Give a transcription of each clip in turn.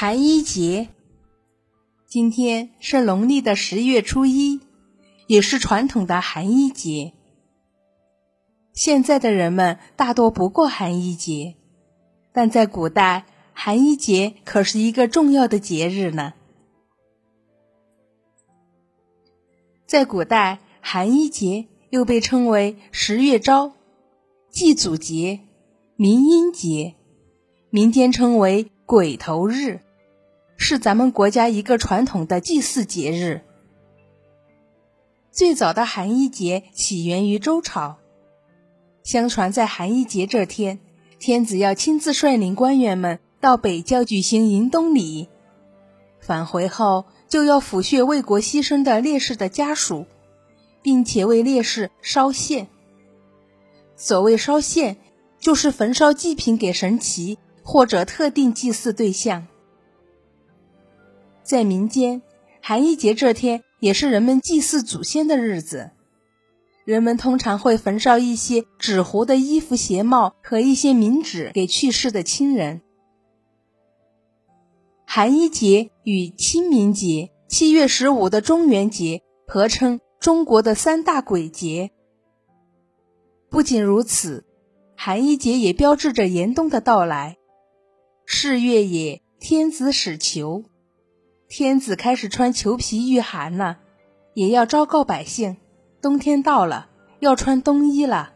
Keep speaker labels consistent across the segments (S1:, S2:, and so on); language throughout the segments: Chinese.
S1: 寒衣节，今天是农历的十月初一，也是传统的寒衣节。现在的人们大多不过寒衣节，但在古代，寒衣节可是一个重要的节日呢。在古代，寒衣节又被称为十月朝、祭祖节、民阴节，民间称为。鬼头日是咱们国家一个传统的祭祀节日。最早的寒衣节起源于周朝。相传在寒衣节这天，天子要亲自率领官员们到北郊举行迎冬礼，返回后就要抚恤为国牺牲的烈士的家属，并且为烈士烧献。所谓烧献，就是焚烧祭品给神祇。或者特定祭祀对象，在民间，寒衣节这天也是人们祭祀祖先的日子。人们通常会焚烧一些纸糊的衣服、鞋帽和一些冥纸给去世的亲人。寒衣节与清明节、七月十五的中元节合称中国的三大鬼节。不仅如此，寒衣节也标志着严冬的到来。是月也，天子始裘，天子开始穿裘皮御寒了，也要昭告百姓，冬天到了，要穿冬衣了。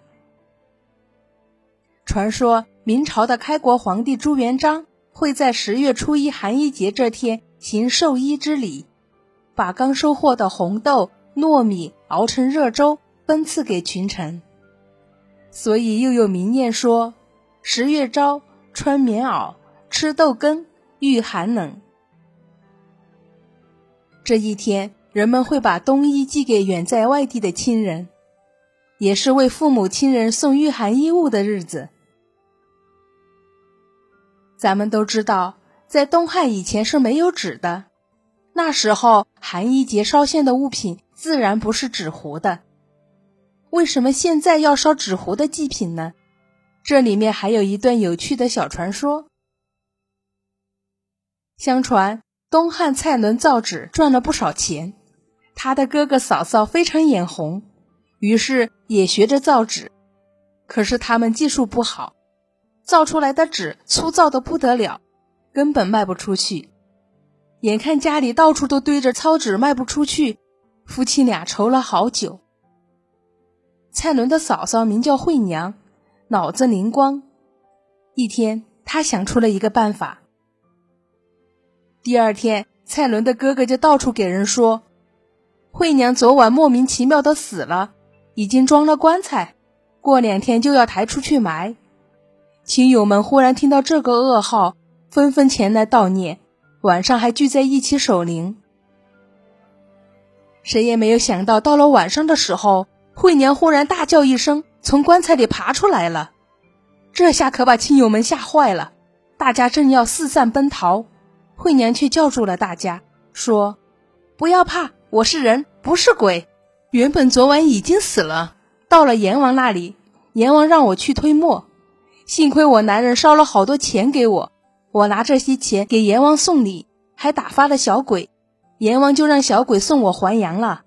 S1: 传说明朝的开国皇帝朱元璋会在十月初一寒衣节这天行授衣之礼，把刚收获的红豆、糯米熬成热粥分赐给群臣，所以又有民谚说：“十月朝，穿棉袄。”吃豆羹御寒冷。这一天，人们会把冬衣寄给远在外地的亲人，也是为父母亲人送御寒衣物的日子。咱们都知道，在东汉以前是没有纸的，那时候寒衣节烧献的物品自然不是纸糊的。为什么现在要烧纸糊的祭品呢？这里面还有一段有趣的小传说。相传东汉蔡伦造纸赚了不少钱，他的哥哥嫂嫂非常眼红，于是也学着造纸。可是他们技术不好，造出来的纸粗糙的不得了，根本卖不出去。眼看家里到处都堆着糙纸，卖不出去，夫妻俩愁了好久。蔡伦的嫂嫂名叫惠娘，脑子灵光，一天她想出了一个办法。第二天，蔡伦的哥哥就到处给人说，惠娘昨晚莫名其妙的死了，已经装了棺材，过两天就要抬出去埋。亲友们忽然听到这个噩耗，纷纷前来悼念，晚上还聚在一起守灵。谁也没有想到，到了晚上的时候，惠娘忽然大叫一声，从棺材里爬出来了。这下可把亲友们吓坏了，大家正要四散奔逃。惠娘却叫住了大家，说：“不要怕，我是人，不是鬼。原本昨晚已经死了，到了阎王那里，阎王让我去推磨。幸亏我男人烧了好多钱给我，我拿这些钱给阎王送礼，还打发了小鬼，阎王就让小鬼送我还阳了。”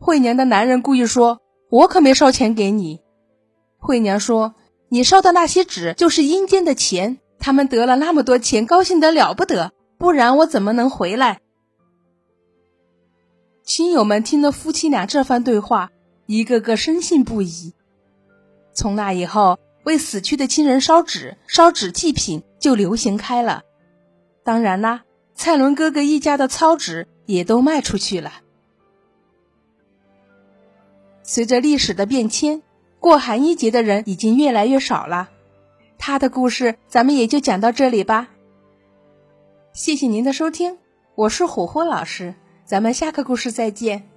S1: 惠娘的男人故意说：“我可没烧钱给你。”惠娘说：“你烧的那些纸就是阴间的钱。”他们得了那么多钱，高兴得了不得，不然我怎么能回来？亲友们听了夫妻俩这番对话，一个个深信不疑。从那以后，为死去的亲人烧纸、烧纸祭品就流行开了。当然啦，蔡伦哥哥一家的糙纸也都卖出去了。随着历史的变迁，过寒衣节的人已经越来越少了。他的故事，咱们也就讲到这里吧。谢谢您的收听，我是虎虎老师，咱们下个故事再见。